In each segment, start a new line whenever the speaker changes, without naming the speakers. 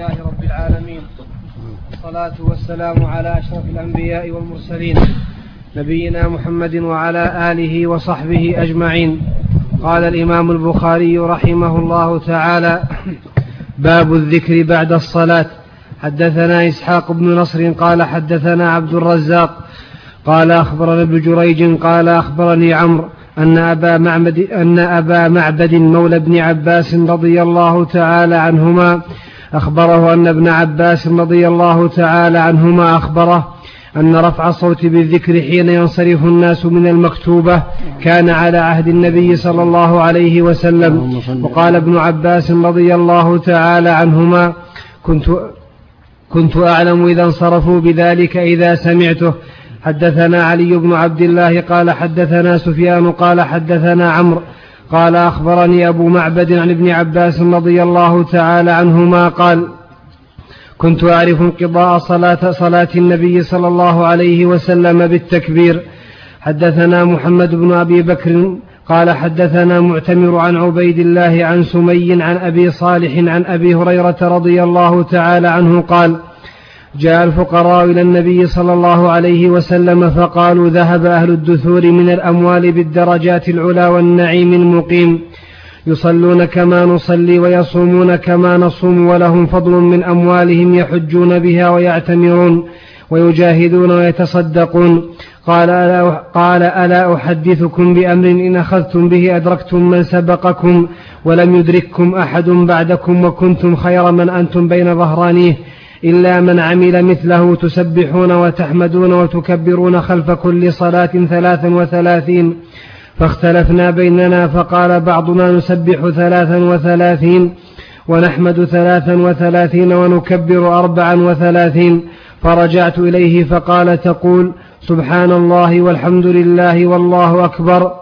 لله رب العالمين. والصلاة والسلام على أشرف الأنبياء والمرسلين. نبينا محمد وعلى آله وصحبه أجمعين. قال الإمام البخاري رحمه الله تعالى باب الذكر بعد الصلاة. حدثنا إسحاق بن نصر قال حدثنا عبد الرزاق قال أخبرنا ابن جريج قال أخبرني عمرو أن أبا معبد أن أبا معبد مولى ابن عباس رضي الله تعالى عنهما أخبره أن ابن عباس رضي الله تعالى عنهما أخبره أن رفع الصوت بالذكر حين ينصرف الناس من المكتوبة كان على عهد النبي صلى الله عليه وسلم. وقال ابن عباس رضي الله تعالى عنهما كنت كنت أعلم إذا انصرفوا بذلك إذا سمعته. حدثنا علي بن عبد الله قال حدثنا سفيان قال حدثنا عمرو قال أخبرني أبو معبد عن ابن عباس رضي الله تعالى عنهما قال كنت أعرف انقضاء صلاة صلاة النبي صلى الله عليه وسلم بالتكبير. حدثنا محمد بن أبي بكر قال حدثنا معتمر عن عبيد الله عن سمي عن أبي صالح عن أبي هريرة رضي الله تعالى عنه قال جاء الفقراء إلى النبي صلى الله عليه وسلم فقالوا ذهب أهل الدثور من الأموال بالدرجات العلا والنعيم المقيم. يصلون كما نصلي ويصومون كما نصوم ولهم فضل من أموالهم يحجون بها ويعتمرون ويجاهدون ويتصدقون. قال ألا, قال ألا أحدثكم بأمر إن أخذتم به أدركتم من سبقكم ولم يدرككم أحد بعدكم وكنتم خير من أنتم بين ظهرانيه. إلا من عمل مثله تسبحون وتحمدون وتكبرون خلف كل صلاة ثلاثا وثلاثين فاختلفنا بيننا فقال بعضنا نسبح ثلاثا وثلاثين ونحمد ثلاثا وثلاثين ونكبر أربعا وثلاثين فرجعت إليه فقال تقول سبحان الله والحمد لله والله أكبر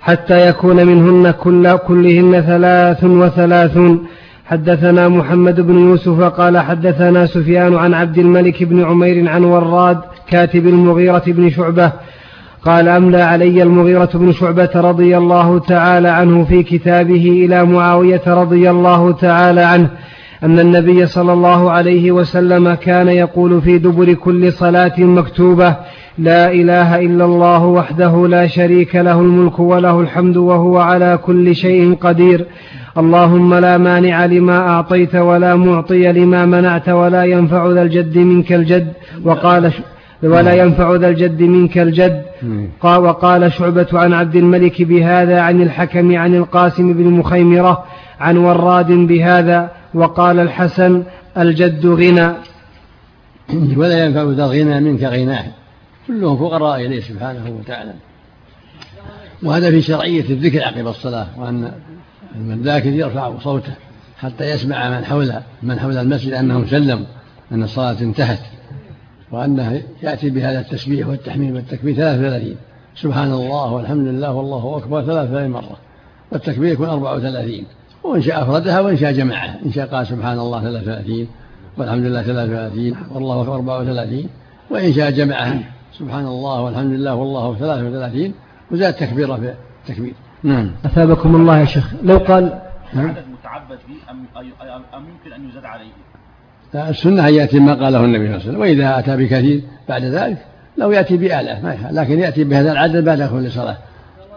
حتى يكون منهن كل كلهن ثلاث وثلاثون حدثنا محمد بن يوسف قال حدثنا سفيان عن عبد الملك بن عمير عن وراد كاتب المغيرة بن شعبة قال أملى علي المغيرة بن شعبة رضي الله تعالى عنه في كتابه إلى معاوية رضي الله تعالى عنه أن النبي صلى الله عليه وسلم كان يقول في دبر كل صلاة مكتوبة لا إله إلا الله وحده لا شريك له الملك وله الحمد وهو على كل شيء قدير اللهم لا مانع لما أعطيت ولا معطي لما منعت ولا ينفع ذا الجد منك الجد. وقال ولا ينفع ذا الجد منك الجد. وقال شعبة عن عبد الملك بهذا عن الحكم عن القاسم بن مخيمرة عن وراد بهذا. وقال الحسن الجد غنى.
ولا ينفع ذا الغنى منك غناه. كلهم فقراء إليه سبحانه وتعالى. وهذا في شرعية الذكر عقب الصلاة وأن الذاكر يرفع صوته حتى يسمع من حول من حول المسجد أنه سلم أن الصلاة انتهت وأنه يأتي بهذا التسبيح والتحميد والتكبير ثلاث وثلاثين سبحان الله والحمد لله والله أكبر ثلاث وثلاثين مرة. والتكبير يكون أربع وثلاثين. وإن شاء أفردها وإن شاء جمعها. إن شاء قال سبحان الله ثلاث وثلاثين والحمد لله ثلاث وثلاثين والله أكبر أربع وثلاثين. وإن شاء جمعها. سبحان الله والحمد لله والله ثلاث وثلاثين وزاد تكبيرة في التكبير.
نعم. أثابكم الله يا شيخ. لو قال
نعم. متعبد به أم, أم يمكن أن يزاد عليه؟
السنة أن يأتي ما قاله النبي صلى الله عليه وسلم وإذا أتى بكثير بعد ذلك لو يأتي بآلاف ما لكن يأتي بهذا العدد بعد كل صلاة.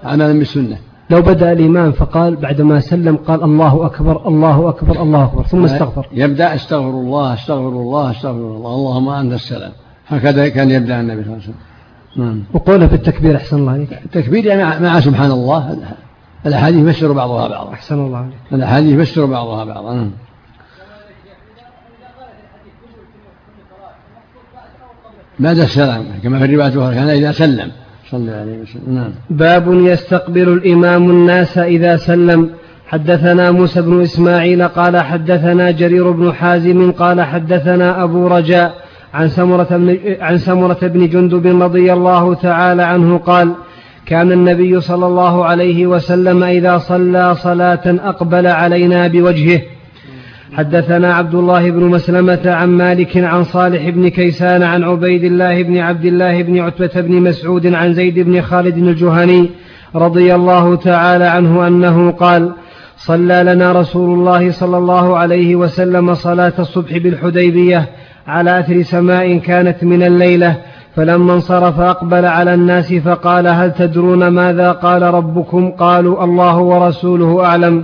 عملا بالسنة
لو بدأ الإمام فقال بعدما سلم قال الله أكبر الله أكبر الله أكبر ثم استغفر.
يبدأ استغفر الله استغفر الله استغفر الله اللهم أنت السلام. هكذا كان يبدأ النبي صلى الله عليه وسلم.
نعم. وقوله في التكبير أحسن الله عليك.
التكبير يعني مع سبحان الله. الأحاديث يفسر بعضها بعضا.
أحسن الله عليك.
الأحاديث يفسر بعضها بعضا. نعم. بعد السلام كما في الرواية الأخرى كان إذا سلم. صلى عليه وسلم. نعم.
باب يستقبل الإمام الناس إذا سلم. حدثنا موسى بن إسماعيل قال حدثنا جرير بن حازم قال حدثنا أبو رجاء عن سمرة بن, عن سمرة بن جندب رضي الله تعالى عنه قال كان النبي صلى الله عليه وسلم إذا صلى صلاة أقبل علينا بوجهه. حدثنا عبد الله بن مسلمة عن مالك عن صالح بن كيسان عن عبيد الله بن عبد الله بن عتبة بن مسعود عن زيد بن خالد الجهني رضي الله تعالى عنه أنه قال صلى لنا رسول الله صلى الله عليه وسلم صلاة الصبح بالحديبية على أثر سماء كانت من الليلة فلما انصرف أقبل على الناس فقال هل تدرون ماذا قال ربكم؟ قالوا الله ورسوله أعلم.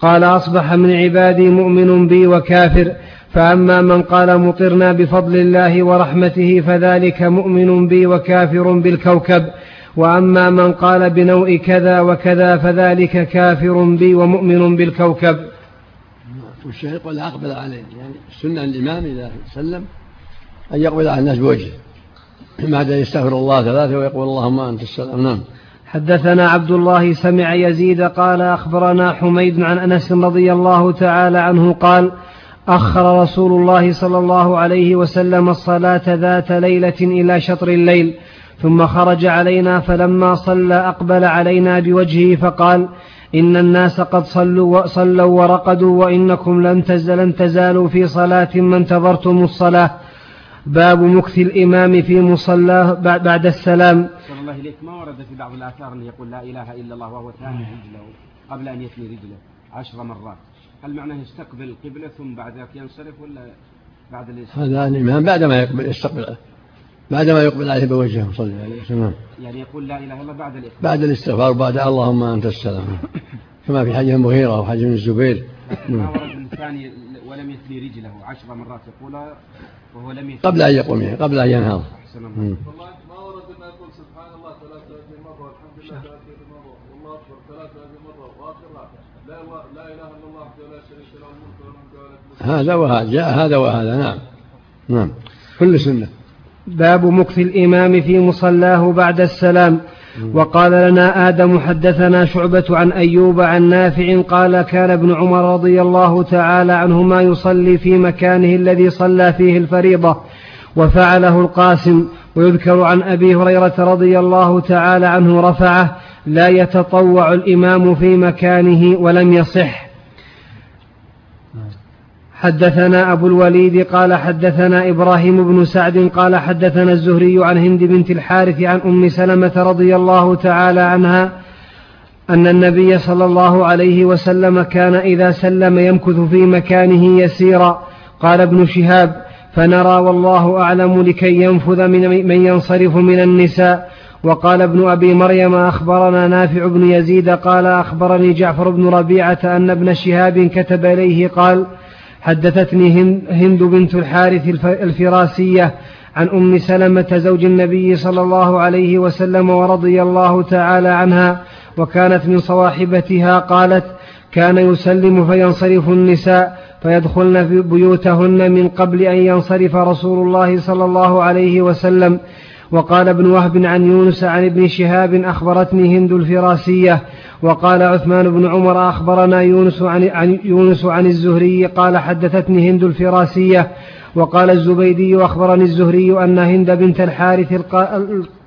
قال أصبح من عبادي مؤمن بي وكافر فأما من قال مطرنا بفضل الله ورحمته فذلك مؤمن بي وكافر بالكوكب وأما من قال بنوء كذا وكذا فذلك كافر بي ومؤمن بالكوكب.
والشيخ يقول أقبل عليه. يعني السنة الإمام إذا سلم أن يقبل على الناس بوجهه. بعد يستغفر الله ثلاثة ويقول اللهم أنت السلام. نعم.
حدثنا عبد الله سمع يزيد قال أخبرنا حميد عن أنس رضي الله تعالى عنه قال أخر رسول الله صلى الله عليه وسلم الصلاة ذات ليلة إلى شطر الليل ثم خرج علينا فلما صلى أقبل علينا بوجهه فقال إن الناس قد صلوا صلوا ورقدوا وإنكم لن تزل تزالوا في صلاة ما انتظرتم الصلاة. باب مكث الإمام في مصلاه بعد السلام.
صلى الله إليك. ما ورد في بعض الآثار أن يقول لا إله إلا الله وهو ثاني رجله قبل أن يثني رجله عشر مرات. هل معناه يستقبل القبلة ثم بعد ذلك ينصرف ولا بعد
الاستقبال هذا الإمام بعد ما يقبل يستقبل. بعد ما يقبل عليه بوجهه صلى الله عليه وسلم.
يعني يقول لا إله إلا الله بعد الاستغفار
بعد الاستغفار بعد اللهم أنت السلام. كما في حديث المغيرة وحديث الزبير.
ما ورد الثاني ولم يثني رجله عشر مرات يقولها وهو لم يثني.
قبل أن يقوم قبل أن ينهض.
أحسن الله.
ما ورد أنه يقول سبحان الله 33 مرة والحمد لله 33 مرة والله أكبر 33 مرة وآخرها لا لا إله إلا الله وحده لا شريك له الملك والحمد
لله هذا وهذا جاء هذا وهذا نعم. نعم. كل سنة.
باب مكث الإمام في مصلاه بعد السلام. وقال لنا آدم حدثنا شعبة عن أيوب عن نافع قال كان ابن عمر رضي الله تعالى عنهما يصلي في مكانه الذي صلى فيه الفريضة وفعله القاسم. ويذكر عن أبي هريرة رضي الله تعالى عنه رفعه لا يتطوع الإمام في مكانه ولم يصح. حدثنا أبو الوليد قال حدثنا إبراهيم بن سعد قال حدثنا الزهري عن هند بنت الحارث عن أم سلمة رضي الله تعالى عنها أن النبي صلى الله عليه وسلم كان إذا سلم يمكث في مكانه يسيرا. قال ابن شهاب فنرى والله أعلم لكي ينفذ من, من ينصرف من النساء. وقال ابن أبي مريم أخبرنا نافع بن يزيد قال أخبرني جعفر بن ربيعة أن ابن شهاب كتب إليه قال حدثتني هند بنت الحارث الفراسية عن أم سلمة زوج النبي صلى الله عليه وسلم ورضي الله تعالى عنها وكانت من صواحبتها قالت كان يسلم فينصرف النساء فيدخلن في بيوتهن من قبل أن ينصرف رسول الله صلى الله عليه وسلم وقال ابن وهب عن يونس عن ابن شهاب أخبرتني هند الفراسية وقال عثمان بن عمر أخبرنا يونس عن, عن يونس عن الزهري قال حدثتني هند الفراسية وقال الزبيدي أخبرني الزهري أن هند بنت الحارث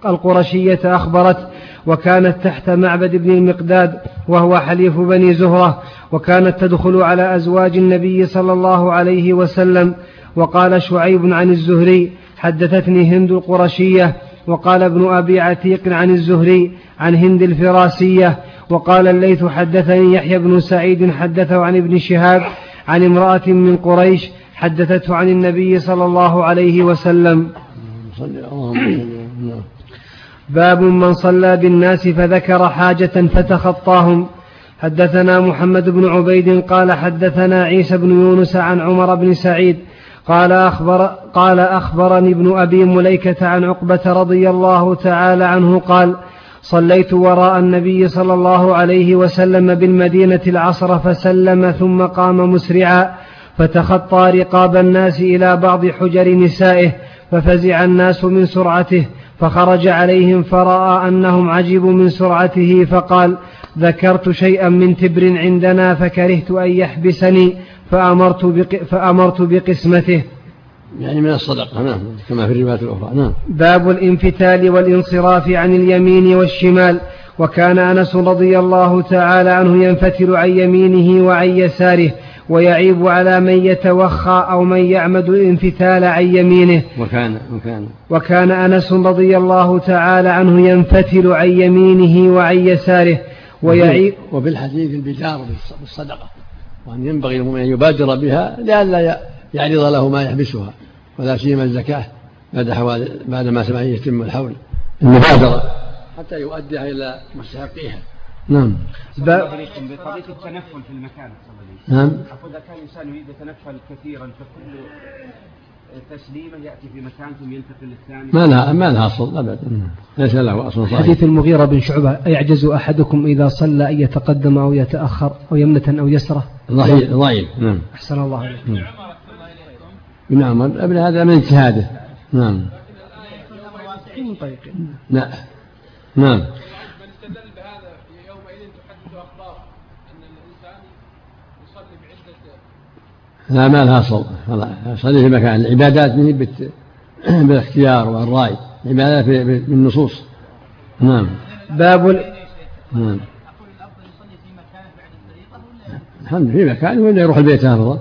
القرشية أخبرت وكانت تحت معبد بن المقداد وهو حليف بني زهرة وكانت تدخل على أزواج النبي صلى الله عليه وسلم وقال شعيب عن الزهري حدثتني هند القرشية وقال ابن أبي عتيق عن الزهري عن هند الفراسية وقال الليث حدثني يحيى بن سعيد حدثه عن ابن شهاب عن امرأة من قريش حدثته عن النبي صلى الله عليه وسلم. باب من صلى بالناس فذكر حاجة فتخطاهم. حدثنا محمد بن عبيد قال حدثنا عيسى بن يونس عن عمر بن سعيد قال أخبر قال أخبرني ابن أبي مليكة عن عقبة رضي الله تعالى عنه قال صليت وراء النبي صلى الله عليه وسلم بالمدينة العصر فسلم ثم قام مسرعا فتخطى رقاب الناس إلى بعض حجر نسائه ففزع الناس من سرعته فخرج عليهم فرأى أنهم عجبوا من سرعته فقال ذكرت شيئا من تبر عندنا فكرهت أن يحبسني فأمرت, بق فأمرت بقسمته.
يعني من الصدقة. نعم كما في الروايات الأخرى. نعم.
باب الانفتال والانصراف عن اليمين والشمال. وكان أنس رضي الله تعالى عنه ينفتل عن يمينه وعن يساره ويعيب على من يتوخى أو من يعمد الانفتال عن يمينه.
وكان وكان.
وكان أنس رضي الله تعالى عنه ينفتل عن يمينه وعن يساره ويعيب
وفي الحديث البدار بالصدقة وأن ينبغي للمؤمن أن يبادر بها لئلا يعرض له ما يحبسها ولا سيما الزكاة بعد حوالي بعد ما سمع يتم الحول. المبادرة. حتى يؤديها إلى مستحقيها. نعم.
بقضية التنفل في المكان.
نعم.
أقول إذا كان الإنسان يريد يتنفل كثيرا فكل تسليمة يأتي في مكان ثم ينتقل للثاني.
ما لها ما لها أصل أبدا. ليس له أصل صحيح
حديث المغيرة بن شعبة أيعجز أحدكم إذا صلى أن يتقدم أو يتأخر أو يمنة أو يسرة؟
ضعيف ضعيف. نعم.
أحسن الله. عليكم
ابن عمر ابن هذا من اجتهاده نعم. لا نعم
من استدل بهذا يومئذ تحدث أخبار ان الانسان يصلي بعده
لا ما لها اصل صلي في مكان العبادات من. بالاختيار والرأي. العبادات بالنصوص. نعم.
باب ال...
نعم. الحمد في مكان ولا يروح البيت؟ افضل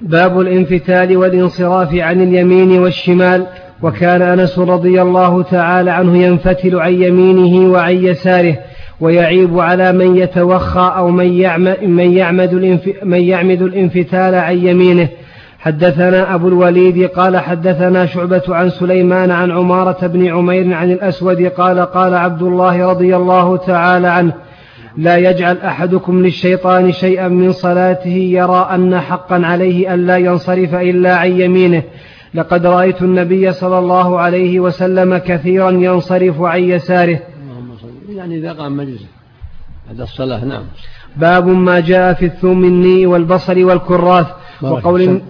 باب الانفتال والانصراف عن اليمين والشمال وكان أنس رضي الله تعالى عنه ينفتل عن يمينه وعن يساره ويعيب على من يتوخى أو من يعمد من يعمد من يعمد الانفتال عن يمينه. حدثنا أبو الوليد قال حدثنا شعبة عن سليمان عن عمارة بن عمير عن الأسود قال قال عبد الله رضي الله تعالى عنه لا يجعل أحدكم للشيطان شيئا من صلاته يرى أن حقا عليه الا ينصرف إلا عن يمينه. لقد رأيت النبي صلى الله عليه وسلم كثيرا ينصرف عن يساره.
يعني إذا قام مجلسه. بعد الصلاة نعم.
باب ما جاء في الثوم والبصر والكراث. وقول.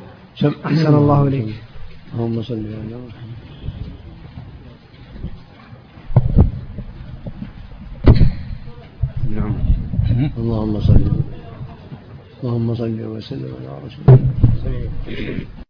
أحسن الله إليك.
اللهم صل على محمد نعم اللهم صل اللهم صل وسلم على رسول الله